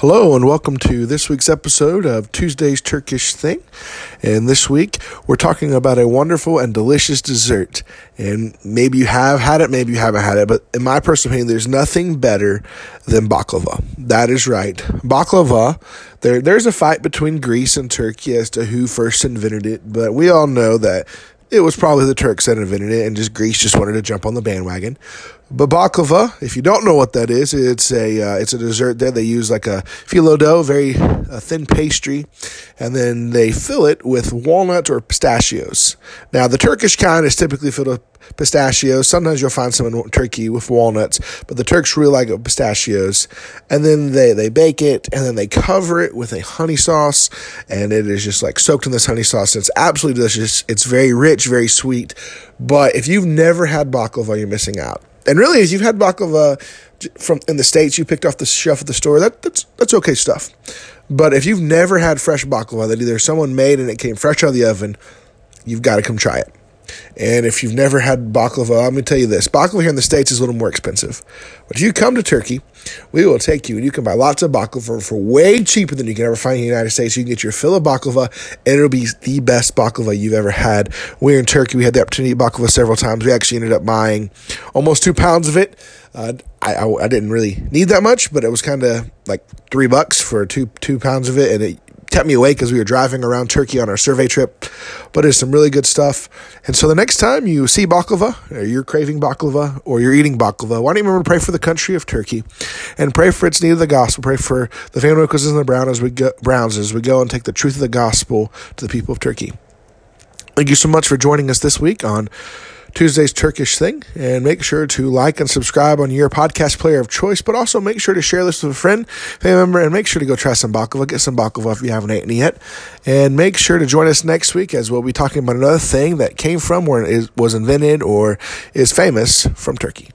Hello, and welcome to this week's episode of Tuesday's Turkish Thing. And this week, we're talking about a wonderful and delicious dessert. And maybe you have had it, maybe you haven't had it, but in my personal opinion, there's nothing better than baklava. That is right. Baklava, there, there's a fight between Greece and Turkey as to who first invented it, but we all know that it was probably the Turks that invented it, and just Greece just wanted to jump on the bandwagon. But baklava, if you don't know what that is, it's a uh, it's a dessert that they use like a phyllo dough, very uh, thin pastry, and then they fill it with walnuts or pistachios. Now the Turkish kind is typically filled with pistachios. Sometimes you'll find some in Turkey with walnuts, but the Turks really like pistachios. And then they, they bake it and then they cover it with a honey sauce, and it is just like soaked in this honey sauce. It's absolutely delicious. It's very rich, very sweet. But if you've never had baklava, you're missing out. And really, if you've had baklava from in the states, you picked off the shelf at the store. That that's that's okay stuff. But if you've never had fresh baklava that either someone made and it came fresh out of the oven, you've got to come try it. And if you've never had baklava, let me tell you this baklava here in the States is a little more expensive. But if you come to Turkey, we will take you and you can buy lots of baklava for way cheaper than you can ever find in the United States. You can get your fill of baklava and it'll be the best baklava you've ever had. We're in Turkey. We had the opportunity to eat baklava several times. We actually ended up buying almost two pounds of it. Uh, I, I, I didn't really need that much, but it was kind of like three bucks for two two pounds of it, and it kept me awake as we were driving around Turkey on our survey trip. But it's some really good stuff. And so the next time you see baklava, or you're craving baklava, or you're eating baklava, why don't you remember to pray for the country of Turkey and pray for its need of the gospel. Pray for the family of and the Brown as we go, Browns as we go and take the truth of the gospel to the people of Turkey. Thank you so much for joining us this week on Tuesday's Turkish Thing. And make sure to like and subscribe on your podcast player of choice, but also make sure to share this with a friend, family member, and make sure to go try some baklava. Get some baklava if you haven't eaten yet. And make sure to join us next week as we'll be talking about another thing that came from or is, was invented or is famous from Turkey.